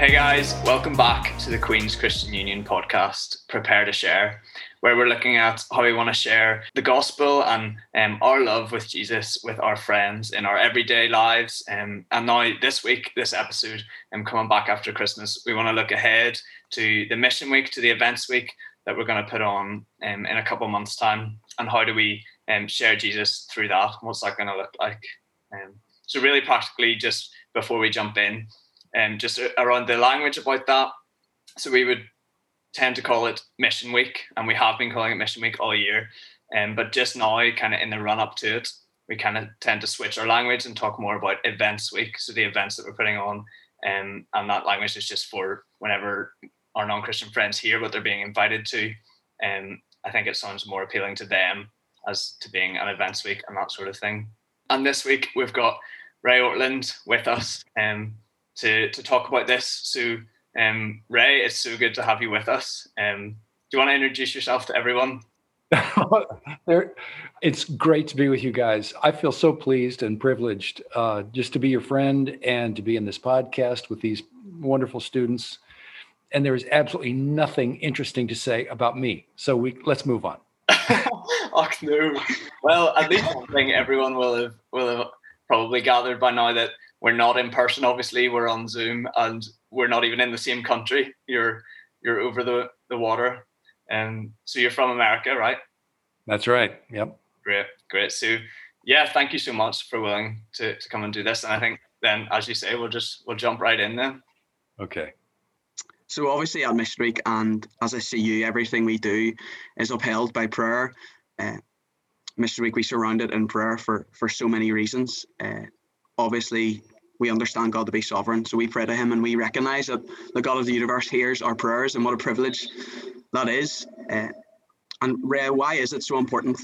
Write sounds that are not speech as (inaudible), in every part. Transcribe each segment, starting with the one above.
Hey guys, welcome back to the Queen's Christian Union podcast, Prepare to Share, where we're looking at how we want to share the gospel and um, our love with Jesus with our friends in our everyday lives. Um, and now, this week, this episode, um, coming back after Christmas, we want to look ahead to the mission week, to the events week that we're going to put on um, in a couple months' time. And how do we um, share Jesus through that? What's that going to look like? Um, so, really, practically, just before we jump in, um, just around the language about that. So we would tend to call it Mission Week, and we have been calling it Mission Week all year. Um, but just now, kind of in the run up to it, we kind of tend to switch our language and talk more about Events Week. So the events that we're putting on, um, and that language is just for whenever our non Christian friends hear what they're being invited to. Um, I think it sounds more appealing to them as to being an Events Week and that sort of thing. And this week we've got Ray Ortlund with us. Um, to to talk about this. So, um, Ray, it's so good to have you with us. Um, do you want to introduce yourself to everyone? (laughs) it's great to be with you guys. I feel so pleased and privileged uh, just to be your friend and to be in this podcast with these wonderful students. And there is absolutely nothing interesting to say about me. So we let's move on. (laughs) oh no! Well, at least one thing everyone will have will have probably gathered by now that we're not in person obviously we're on zoom and we're not even in the same country. You're you're over the the water. And so you're from america right? That's right yep. Great great. So yeah thank you so much for willing to, to come and do this. And i think then as you say we'll just we'll jump right in then. Okay. So obviously at mission week and as I see you, everything we do is upheld by prayer. Uh, mission week we surround it in prayer for for so many reasons. Uh, obviously we understand God to be sovereign. So we pray to Him and we recognize that the God of the universe hears our prayers and what a privilege that is. Uh, and Ray, why is it so important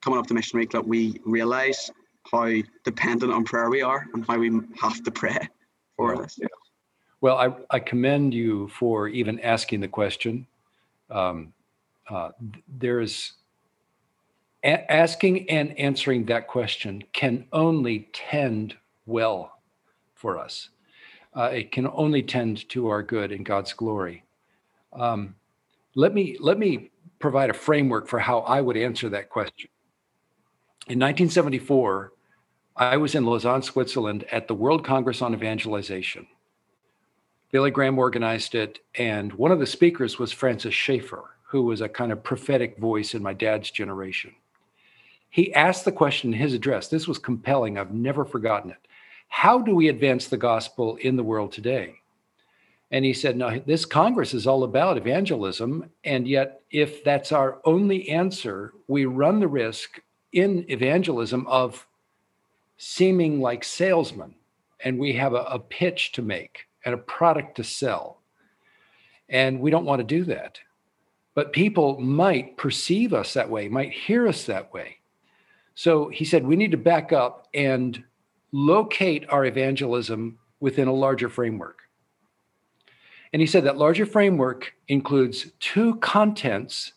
coming up to Mission Week that we realize how dependent on prayer we are and how we have to pray for yeah. this? Well, I, I commend you for even asking the question. Um, uh, there's a- asking and answering that question can only tend well for us. Uh, it can only tend to our good and God's glory. Um, let me let me provide a framework for how I would answer that question. In 1974, I was in Lausanne, Switzerland at the World Congress on Evangelization. Billy Graham organized it, and one of the speakers was Francis Schaeffer, who was a kind of prophetic voice in my dad's generation. He asked the question in his address. This was compelling. I've never forgotten it. How do we advance the gospel in the world today? And he said, No, this Congress is all about evangelism. And yet, if that's our only answer, we run the risk in evangelism of seeming like salesmen. And we have a, a pitch to make and a product to sell. And we don't want to do that. But people might perceive us that way, might hear us that way. So he said, we need to back up and locate our evangelism within a larger framework. And he said that larger framework includes two contents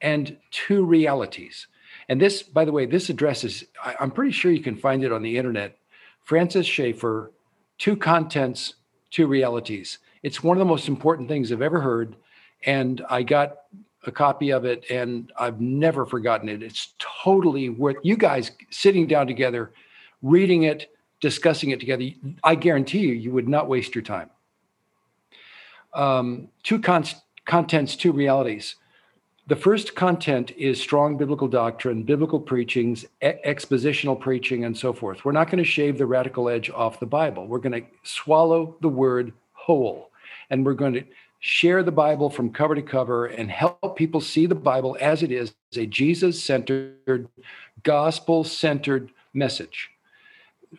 and two realities. And this, by the way, this address addresses, I'm pretty sure you can find it on the internet. Francis Schaeffer, two contents, two realities. It's one of the most important things I've ever heard. And I got a copy of it and I've never forgotten it. It's totally worth you guys sitting down together reading it, discussing it together, I guarantee you, you would not waste your time. Um, two con- contents, two realities. The first content is strong biblical doctrine, biblical preachings, e- expositional preaching, and so forth. We're not going to shave the radical edge off the Bible. We're going to swallow the word whole, and we're going to share the Bible from cover to cover and help people see the Bible as it is a Jesus centered, gospel centered message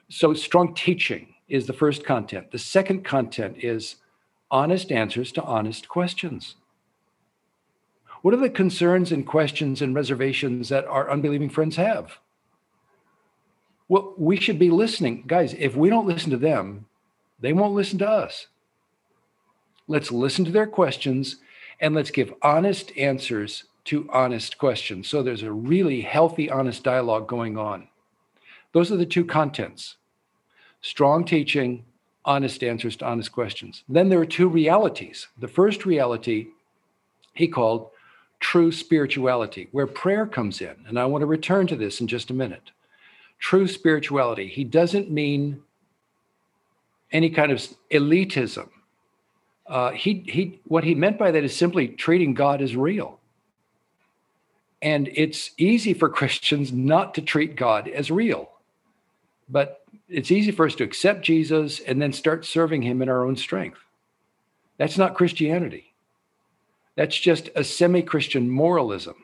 so strong teaching is the first content. The second content is honest answers to honest questions. What are the concerns and questions and reservations that our unbelieving friends have? Well, we should be listening. Guys, if we don't listen to them, they won't listen to us. Let's listen to their questions and let's give honest answers to honest questions. So there's a really healthy, honest dialogue going on. Those are the two contents strong teaching, honest answers to honest questions. Then there are two realities. The first reality he called true spirituality, where prayer comes in. And I want to return to this in just a minute. True spirituality. He doesn't mean any kind of elitism. Uh, he, he, what he meant by that is simply treating God as real. And it's easy for (laughs) Christians not to treat God as real. But it's easy for us to accept Jesus and then start serving him in our own strength. That's not Christianity. That's just a semi Christian moralism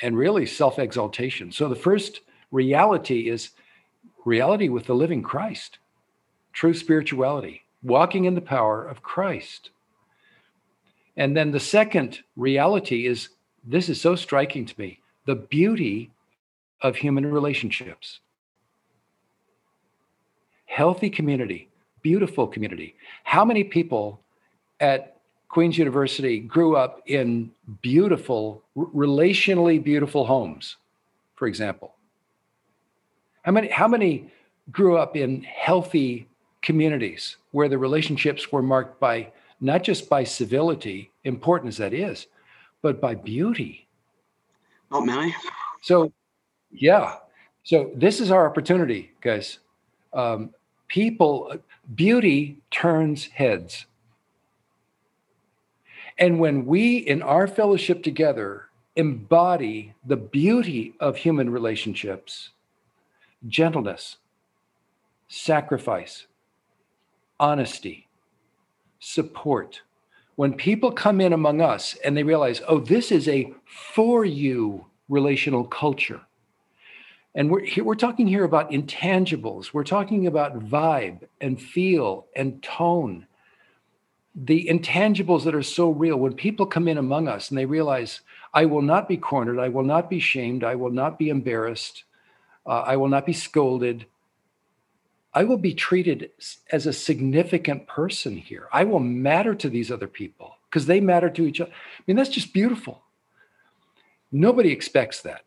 and really self exaltation. So the first reality is reality with the living Christ, true spirituality, walking in the power of Christ. And then the second reality is this is so striking to me the beauty of human relationships healthy community, beautiful community. How many people at Queen's University grew up in beautiful, relationally beautiful homes, for example? How many, how many grew up in healthy communities where the relationships were marked by not just by civility, important as that is, but by beauty? Not many. So, yeah. So this is our opportunity, guys. Um, people, beauty turns heads. And when we in our fellowship together embody the beauty of human relationships, gentleness, sacrifice, honesty, support, when people come in among us and they realize, oh, this is a for you relational culture and we're we're talking here about intangibles. We're talking about vibe and feel and tone. The intangibles that are so real. When people come in among us and they realize, I will not be cornered, I will not be shamed, I will not be embarrassed, uh, I will not be scolded. I will be treated as a significant person here. I will matter to these other people because they matter to each other. I mean, that's just beautiful. Nobody expects that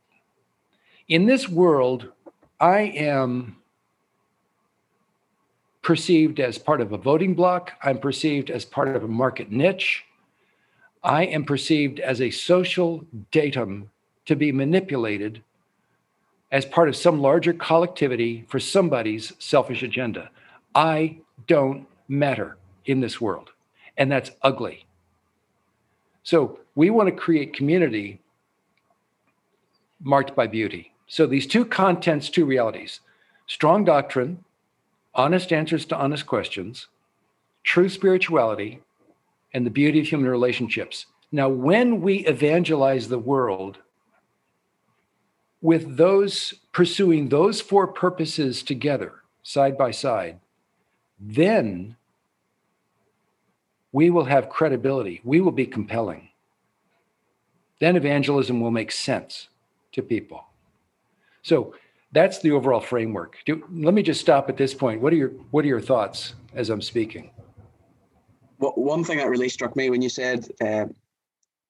in this world, I am perceived as part of a voting bloc. I'm perceived as part of a market niche. I am perceived as a social datum to be manipulated as part of some larger collectivity for somebody's selfish agenda. I don't matter in this world, and that's ugly. So we want to create community marked by beauty. So these two contents, two realities strong doctrine, honest answers to honest questions, true spirituality, and the beauty of human relationships. Now, when we evangelize the world with those pursuing those four purposes together, side by side, then we will have credibility. We will be compelling. Then evangelism will make sense to people. So that's the overall framework. Do, let me just stop at this point. What are your What are your thoughts as I'm speaking? Well, one thing that really struck me when you said, uh,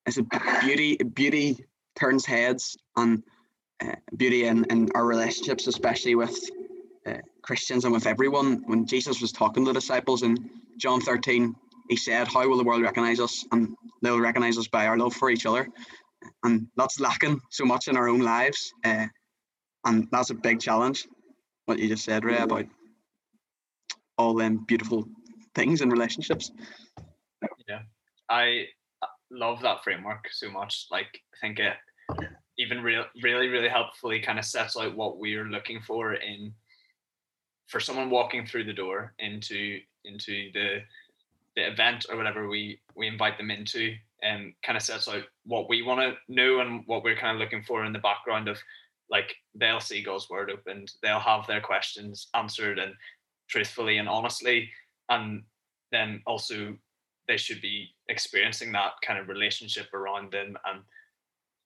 "I said beauty beauty turns heads," and uh, beauty in, in our relationships, especially with uh, Christians and with everyone. When Jesus was talking to the disciples in John 13, he said, "How will the world recognize us?" And they'll recognize us by our love for each other. And that's lacking so much in our own lives. Uh, and that's a big challenge. What you just said, Ray, about all them beautiful things in relationships. Yeah, I uh, love that framework so much. Like, I think it even real, really, really helpfully kind of sets out what we're looking for in for someone walking through the door into into the the event or whatever we we invite them into um, and kind of sets out what we want to know and what we're kind of looking for in the background of like they'll see God's word opened, they'll have their questions answered and truthfully and honestly, and then also they should be experiencing that kind of relationship around them and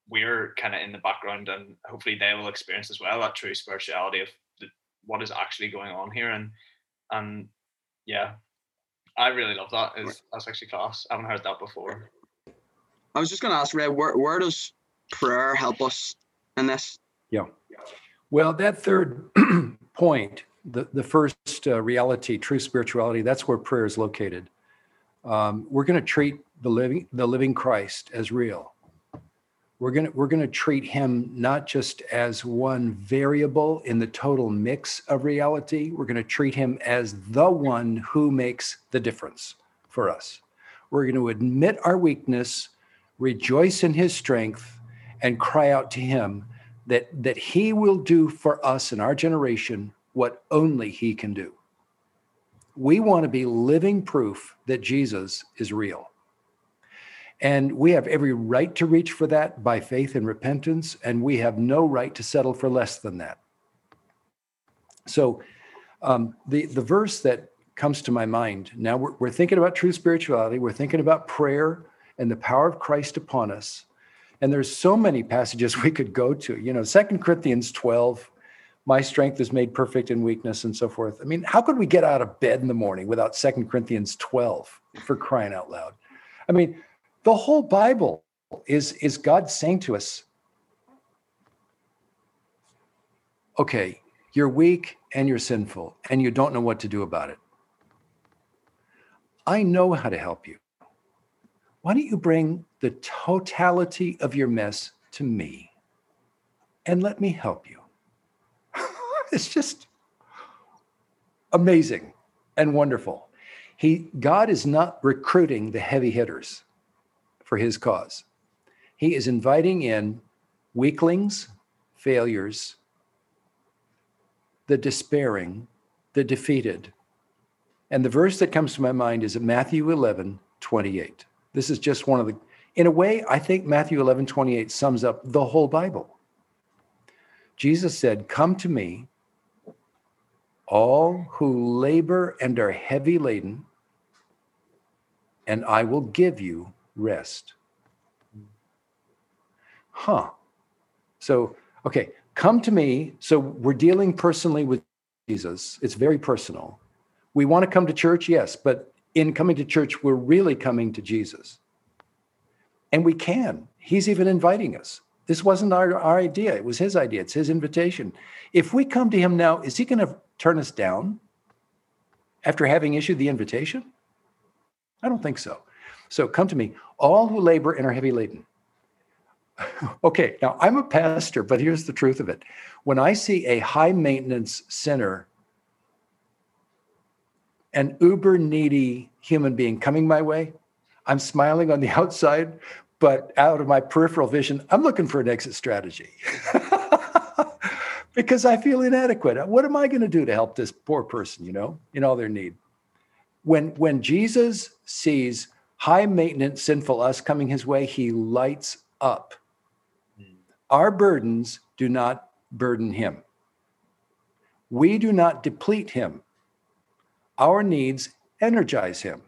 we're kind of in the background and hopefully they will experience as well that true spirituality of the, what is actually going on here and and yeah. I really love that. Is that's actually class. I haven't heard that before. I was just going to ask ray where, where does prayer help us in this yeah. Well, that third (clears throat) point the, the first uh, reality, true spirituality, that's where prayer is located. Um, we're going to treat the living the living Christ as real. We're going to we're going to treat him not just as one variable in the total mix of reality. We're going to treat him as the one who makes the difference for us. We're going to admit our weakness, rejoice in his strength, and cry out to him that that he will do for us in our generation what only he can do. We want to be living proof that Jesus is real. And we have every right to reach for that by faith and repentance, and we have no right to settle for less than that. So, um, the, the verse that comes to my mind now, we're, we're thinking about true spirituality, we're thinking about prayer and the power of Christ upon us. And there's so many passages (laughs) we could go to. You know, Second Corinthians 12, my strength is made perfect in weakness and so forth. I mean, how could we get out of bed in the morning without Second Corinthians 12 for crying out loud? I mean, the whole Bible is, is God saying to us, okay, you're weak and you're sinful and you don't know what to do about it. I know how to help you. Why don't you bring the totality of your mess to me and let me help you? (laughs) it's just amazing and wonderful. He God is not recruiting the heavy hitters for his cause. He is inviting in weaklings, failures, the despairing, the defeated. And the verse that comes to my mind is Matthew 11, 28. This is just one of the, in a way, I think Matthew 11, 28 sums up the whole Bible. Jesus said, Come to me, all who labor and are heavy laden, and I will give you rest. Huh. So, okay, come to me. So we're dealing personally with Jesus. It's very personal. We want to come to church, yes, but in coming to church, we're really coming to Jesus. And we can. He's even inviting us. This wasn't our, our idea, it was his idea, it's his invitation. If we come to him now, is he going to turn us down after having issued the invitation? I don't think so. So come to me, all who labor and are heavy laden. (laughs) okay, now I'm a pastor, but here's the truth of it. When I see a high maintenance sinner, an uber needy human being coming my way, I'm smiling on the (laughs) outside, but out of my peripheral vision, I'm looking for an exit strategy. (laughs) because I feel inadequate. What am I going to do to help this poor person, you know, in all their need? When when Jesus sees high maintenance, sinful us coming his way, he lights up. Our burdens do not burden him. We do not deplete him. Our needs energize him.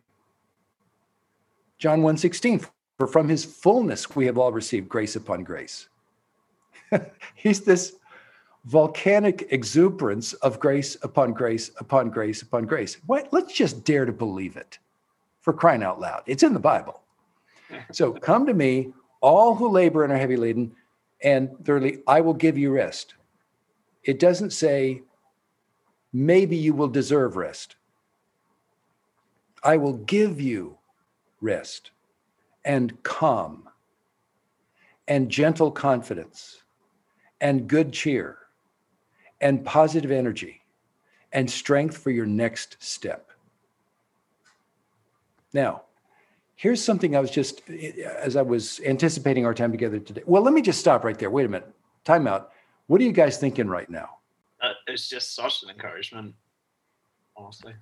John 1:16 for from his fullness we have all received grace upon grace. (laughs) He's this volcanic exuberance of grace upon grace upon grace upon grace. What? Let's just dare to believe it for crying out loud. It's in the Bible. (laughs) So come to me, all who labor and are heavy laden, and thirdly, I will give you rest. It doesn't say, maybe you will deserve rest. I will give you rest and calm and gentle confidence and good cheer and positive energy and strength for your next step. Now, here's something I was just, as I was anticipating our time together today. Well, let me just stop right there. Wait a minute. Time out. What are you guys thinking right now? Uh, it's just such an encouragement, honestly.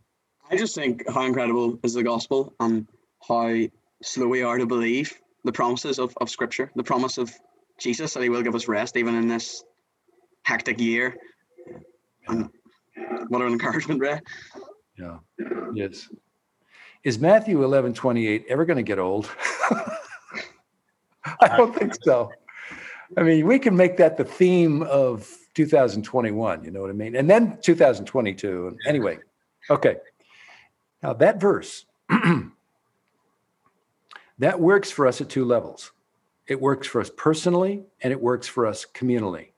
I just think how incredible is the gospel and how slow we are to believe the promises of, of Scripture, the promise of Jesus that He will give us rest even in this hectic year. And what an (laughs) encouragement, Ray. Yeah, yes. Is Matthew 11, 28 ever going to get old? (laughs) I don't think so. I mean, we can make that the theme of 2021, you know what I mean? And then 2022. And anyway, okay. Now that verse, (clears throat) that works for us at two levels. It works for us personally and it works for us communally.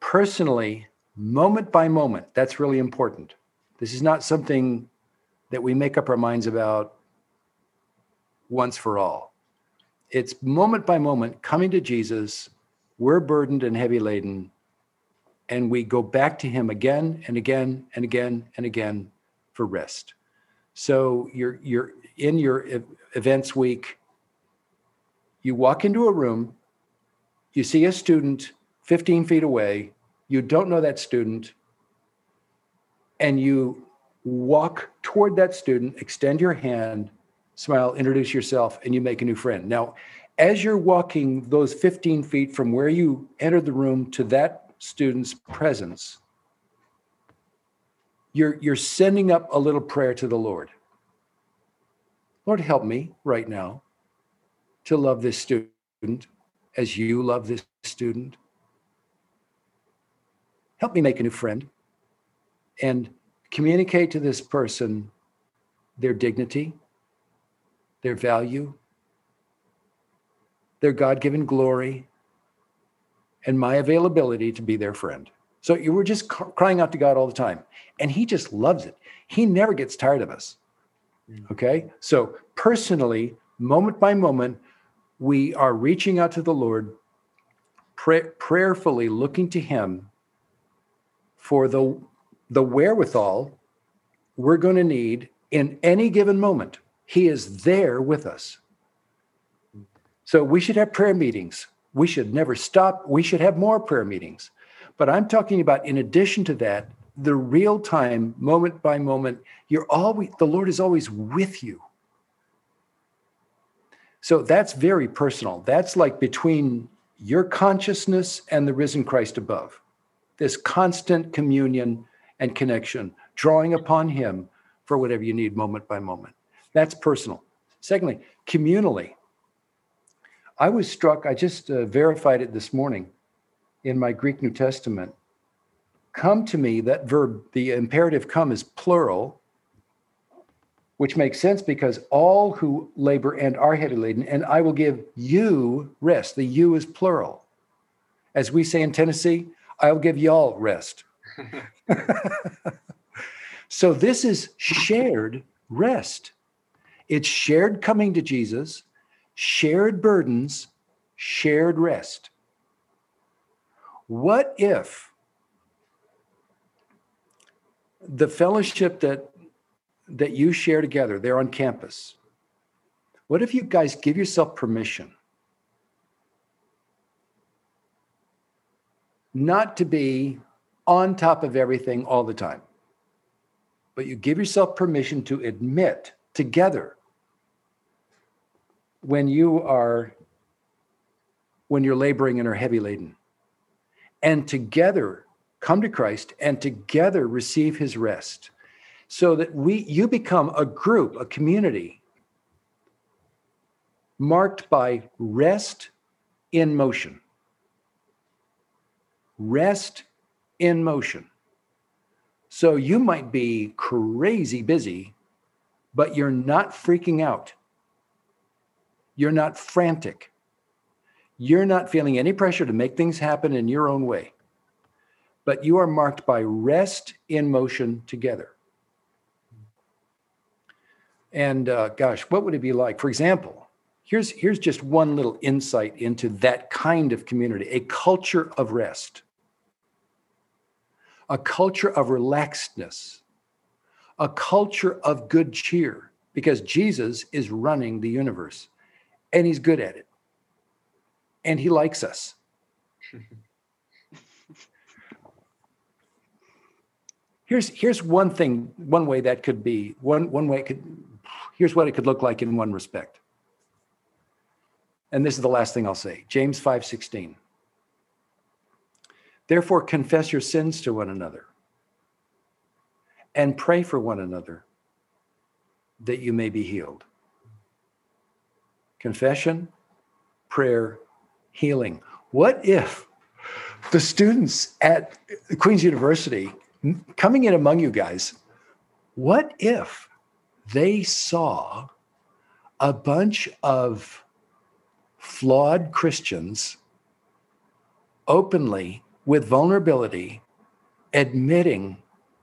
Personally, moment by moment. That's really important. This is not something that we make up our minds about once for all. It's moment by moment coming to Jesus. We're burdened and heavy laden, and we go back to Him again and again and again and again for rest. So you're you're in your events week. You walk into a room, you see a student 15 feet away, you don't know that student, and you walk toward that student, extend your hand, smile, introduce yourself, and you make a new friend. Now, as you're walking those 15 feet from where you entered the room to that student's presence, you're, you're sending up a little prayer to the Lord. Lord, help me right now to love this student as you love this student. Help me make a new friend and communicate to this person their dignity, their value, their God given glory, and my availability to be their friend. So you were just crying out to God all the time. And He just loves it. He never gets tired of us. Mm. Okay. So personally, moment by moment, we are reaching out to the Lord, pray- prayerfully looking to Him for the, the wherewithal we're going to need in any given moment. He is there with us. So we should have prayer meetings. We should never stop. We should have more prayer meetings. But I'm talking about, in addition to that, the real time, moment by moment, you're always, the Lord is always with you. So that's very personal. That's like between your consciousness and the risen Christ above. This constant communion and connection, drawing upon Him for whatever you need moment by moment. That's personal. Secondly, communally. I was struck, I just uh, verified it this morning in my Greek New Testament. Come to me, that verb, the imperative come is plural, which makes sense because all who labor and are heavy laden, and I will give you rest. The you is plural. As we say in Tennessee, I'll give y'all rest. (laughs) so this is shared rest. It's shared coming to Jesus, shared burdens, shared rest. What if the fellowship that that you share together there on campus what if you guys give yourself permission not to be on top of everything all the time but you give yourself permission to admit together when you are when you're laboring and are heavy laden and together come to Christ and together receive his rest. So that we you become a group a community marked by rest in motion. Rest in motion. So you might be crazy busy but you're not freaking out. You're not frantic you're not feeling any pressure to make things happen in your own way, but you are marked by rest in motion together. And uh, gosh, what would it be like? For example, here's, here's just one little insight into that kind of community a culture of rest, a culture of relaxedness, a culture of good cheer, because Jesus is running the universe and he's good at it and he likes us. (laughs) here's here's one thing, one way that could be one one way it could. Here's what it could look like in one respect. And this is the last thing I'll say. James 5:16. Therefore confess your sins to one another and pray for one another that you may be healed. Confession, prayer, healing. What if the students at Queen's University coming in among you guys, what if they saw a bunch of flawed Christians openly with vulnerability admitting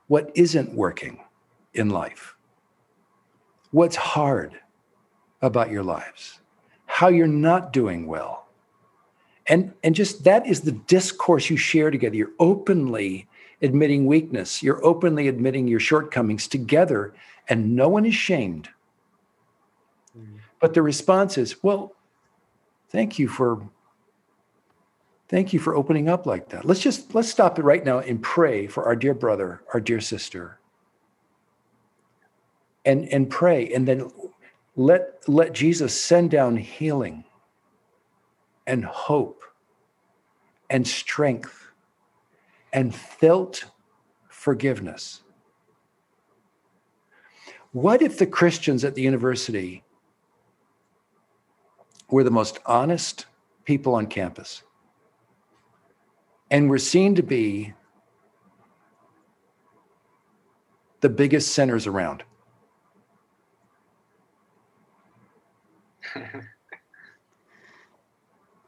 what isn't working in life, what's hard about your lives, how you're not doing well. And, and just that is the discourse you share together. You're openly admitting weakness, you're openly admitting your shortcomings together, and no one is shamed. Mm. But the response is, well, thank you for thank you for opening up like that. Let's just let's stop it right now and pray for our dear brother, our dear sister. And and pray and then let let Jesus send down healing and hope and strength and felt forgiveness. What if the Christians at the university were the most honest people on campus and were seen to be the biggest sinners around? (laughs)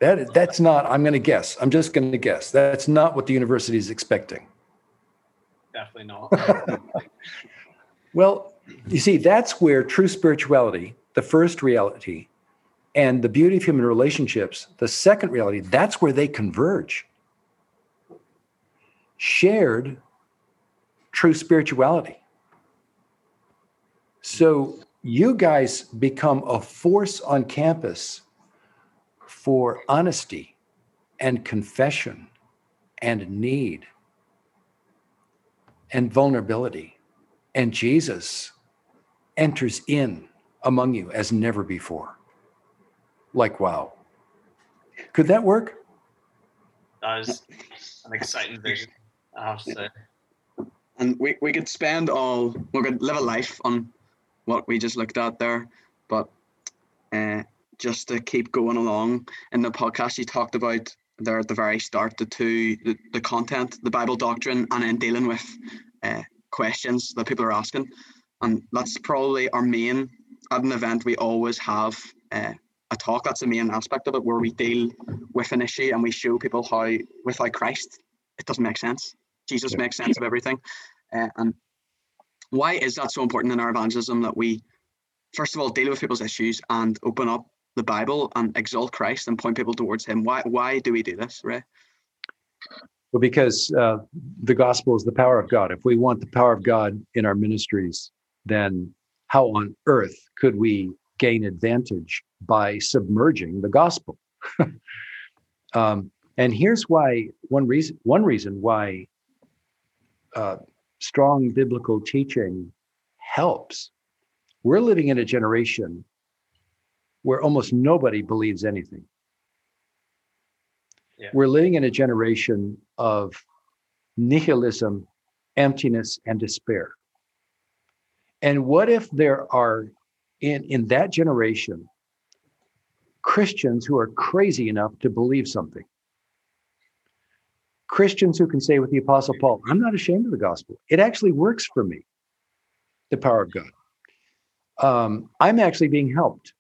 that that's not i'm going to guess. I'm just going to guess. That's not what the university is expecting. Definitely not. (laughs) Well you see that's where true spirituality the first reality and the beauty of human relationships the second reality that's where they converge. Shared true spirituality. So you guys become a force on campus for honesty and confession and need and vulnerability. And Jesus enters in among you as never before. Like, wow. Could that work? That is an exciting vision, I have to say. And we, we could spend all, we could live a life on what we just looked at there. But uh, just to keep going along in the podcast, you talked about there at the very start the two the, the content, the Bible doctrine, and then dealing with uh, questions that people are asking. And that's probably our main at an event. We always have uh, a talk. That's the main aspect of it, where we deal with an issue and we show people how, without Christ, it doesn't make sense. Jesus yeah. makes sense of everything. Uh, and why is that so important in our evangelism that we, first of all, deal with people's issues and open up the Bible and exalt Christ and point people towards Him? Why why do we do this, Ray? Well, because uh, the gospel is the power of God. If we want the power of God in our ministries, then how on earth could we gain advantage by submerging the gospel? (laughs) um, and here's why one reason one reason why uh, strong biblical teaching helps. We're living in a generation where almost nobody believes anything. Yeah. We're living in a generation of nihilism, emptiness, and despair. And what if there are in, in that generation Christians who are crazy enough to believe something? Christians who can say with the Apostle Paul, I'm not ashamed of the gospel. It actually works for me, the power of God. Um, I'm actually being helped.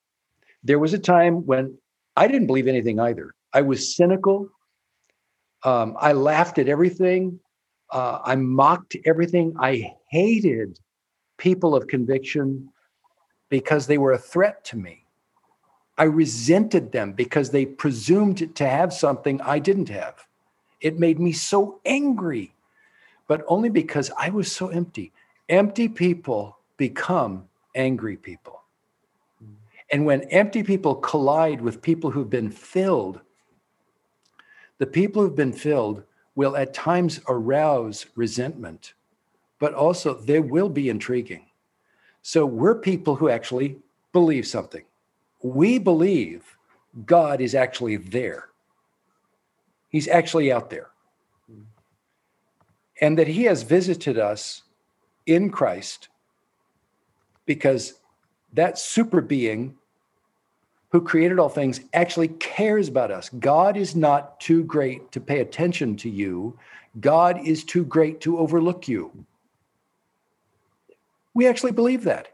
There was a time when I didn't believe anything either. I was cynical. Um, I laughed at everything. Uh, I mocked everything. I hated people of conviction because they were a threat to me. I resented them because they presumed to have something I didn't have. It made me so angry, but only because I was so empty. Empty people become angry people. And when empty people collide with people who've been filled, the people who've been filled will at times arouse resentment, but also they will be intriguing. So we're people who actually believe something. We believe God is actually there. He's actually out there. And that he has visited us in Christ because that super being who created all things actually cares about us. God is not too great to pay attention to you, God is too great to overlook you. We actually believe that.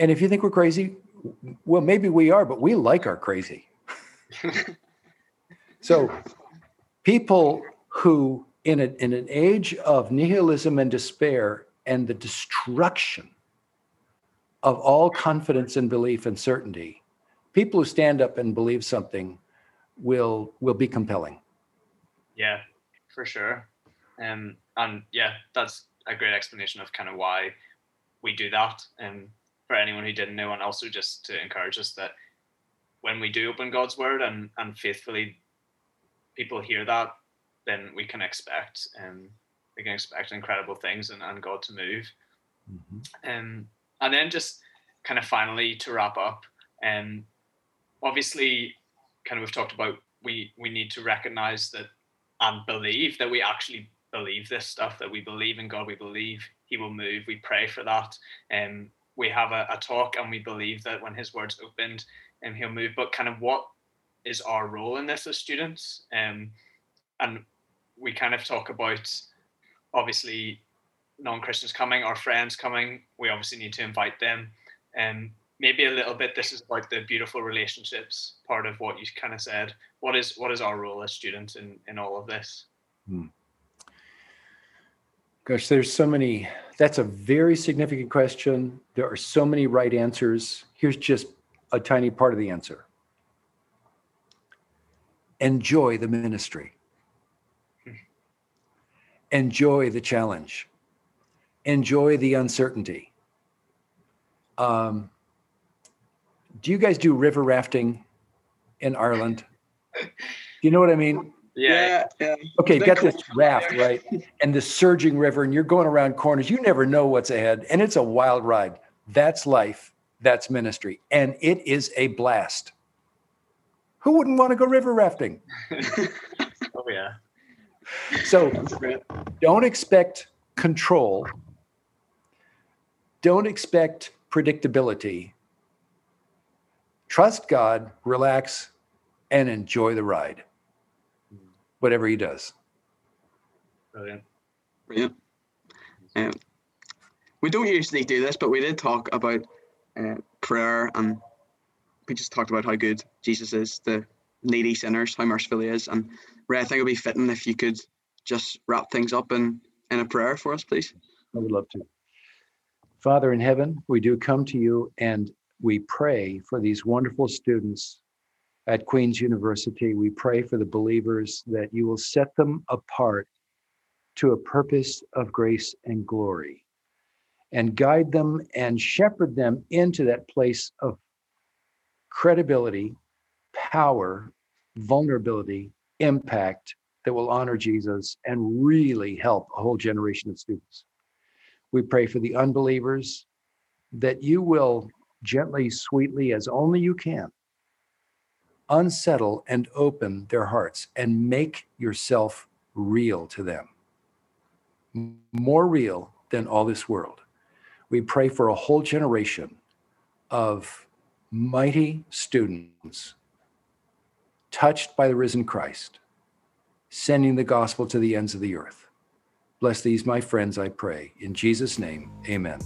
And if you think we're crazy, well, maybe we are, but we like our crazy. (laughs) so people who in, a, in an age of nihilism and despair and the destruction of all confidence and belief and certainty, people who stand up and believe something will will be compelling. Yeah, for sure. Um, and yeah, that's a great explanation of kind of why we do that. And um, for anyone who didn't know, and also just to encourage us that when we do open God's word and and faithfully people hear that, then we can expect um we can expect incredible things and, and God to move. Mm-hmm. Um, and then just kind of finally to wrap up, um, obviously, kind of we've talked about we we need to recognize that and believe that we actually believe this stuff that we believe in God, we believe He will move. We pray for that, and um, we have a, a, talk, and we believe that when His words opened, and um, He'll move. But kind of what is our role in this as students? Um, and we kind of talk about obviously non-Christians coming, our friends coming. We obviously need to invite them, and um, maybe a little bit. This is about the beautiful relationships part of what you kind of said. What is what is our role as students in in all of this? Hmm. Gosh, there's so many. That's a very significant question. There are so many right answers. Here's just a tiny part of the answer enjoy the ministry, enjoy the challenge, enjoy the uncertainty. Um, do you guys do river rafting in Ireland? You know what I mean? Yeah. yeah. Okay, you've got this raft, right? And the surging river, and you're going around corners. You never know what's ahead. And it's a wild ride. That's life. That's ministry. And it is a blast. Who wouldn't want to go river rafting? (laughs) oh, yeah. So don't expect control. Don't expect predictability. Trust God, relax, and enjoy the ride whatever he does. Brilliant. Brilliant. Um, we don't usually do this, but we did talk about uh, prayer and we just talked about how good Jesus is, the needy sinners, how merciful he is. And Ray, I think it would be fitting if you could just wrap things up in, in a prayer for us, please. I would love to. Father in heaven, we do come to you and we pray for these wonderful students at Queen's University. We pray for the believers that you will set them apart to a purpose of grace and glory and guide them and shepherd them into that place of credibility, power, vulnerability, impact that will honor Jesus and really help a whole generation of students. We pray for the unbelievers that you will gently, sweetly, as only you can, unsettle and open their hearts and make yourself real to them. More real than all this world. We pray for a whole generation of mighty students touched by the risen Christ, sending the gospel to the ends of the earth. Bless these, my friends, I pray. In Jesus' name, amen.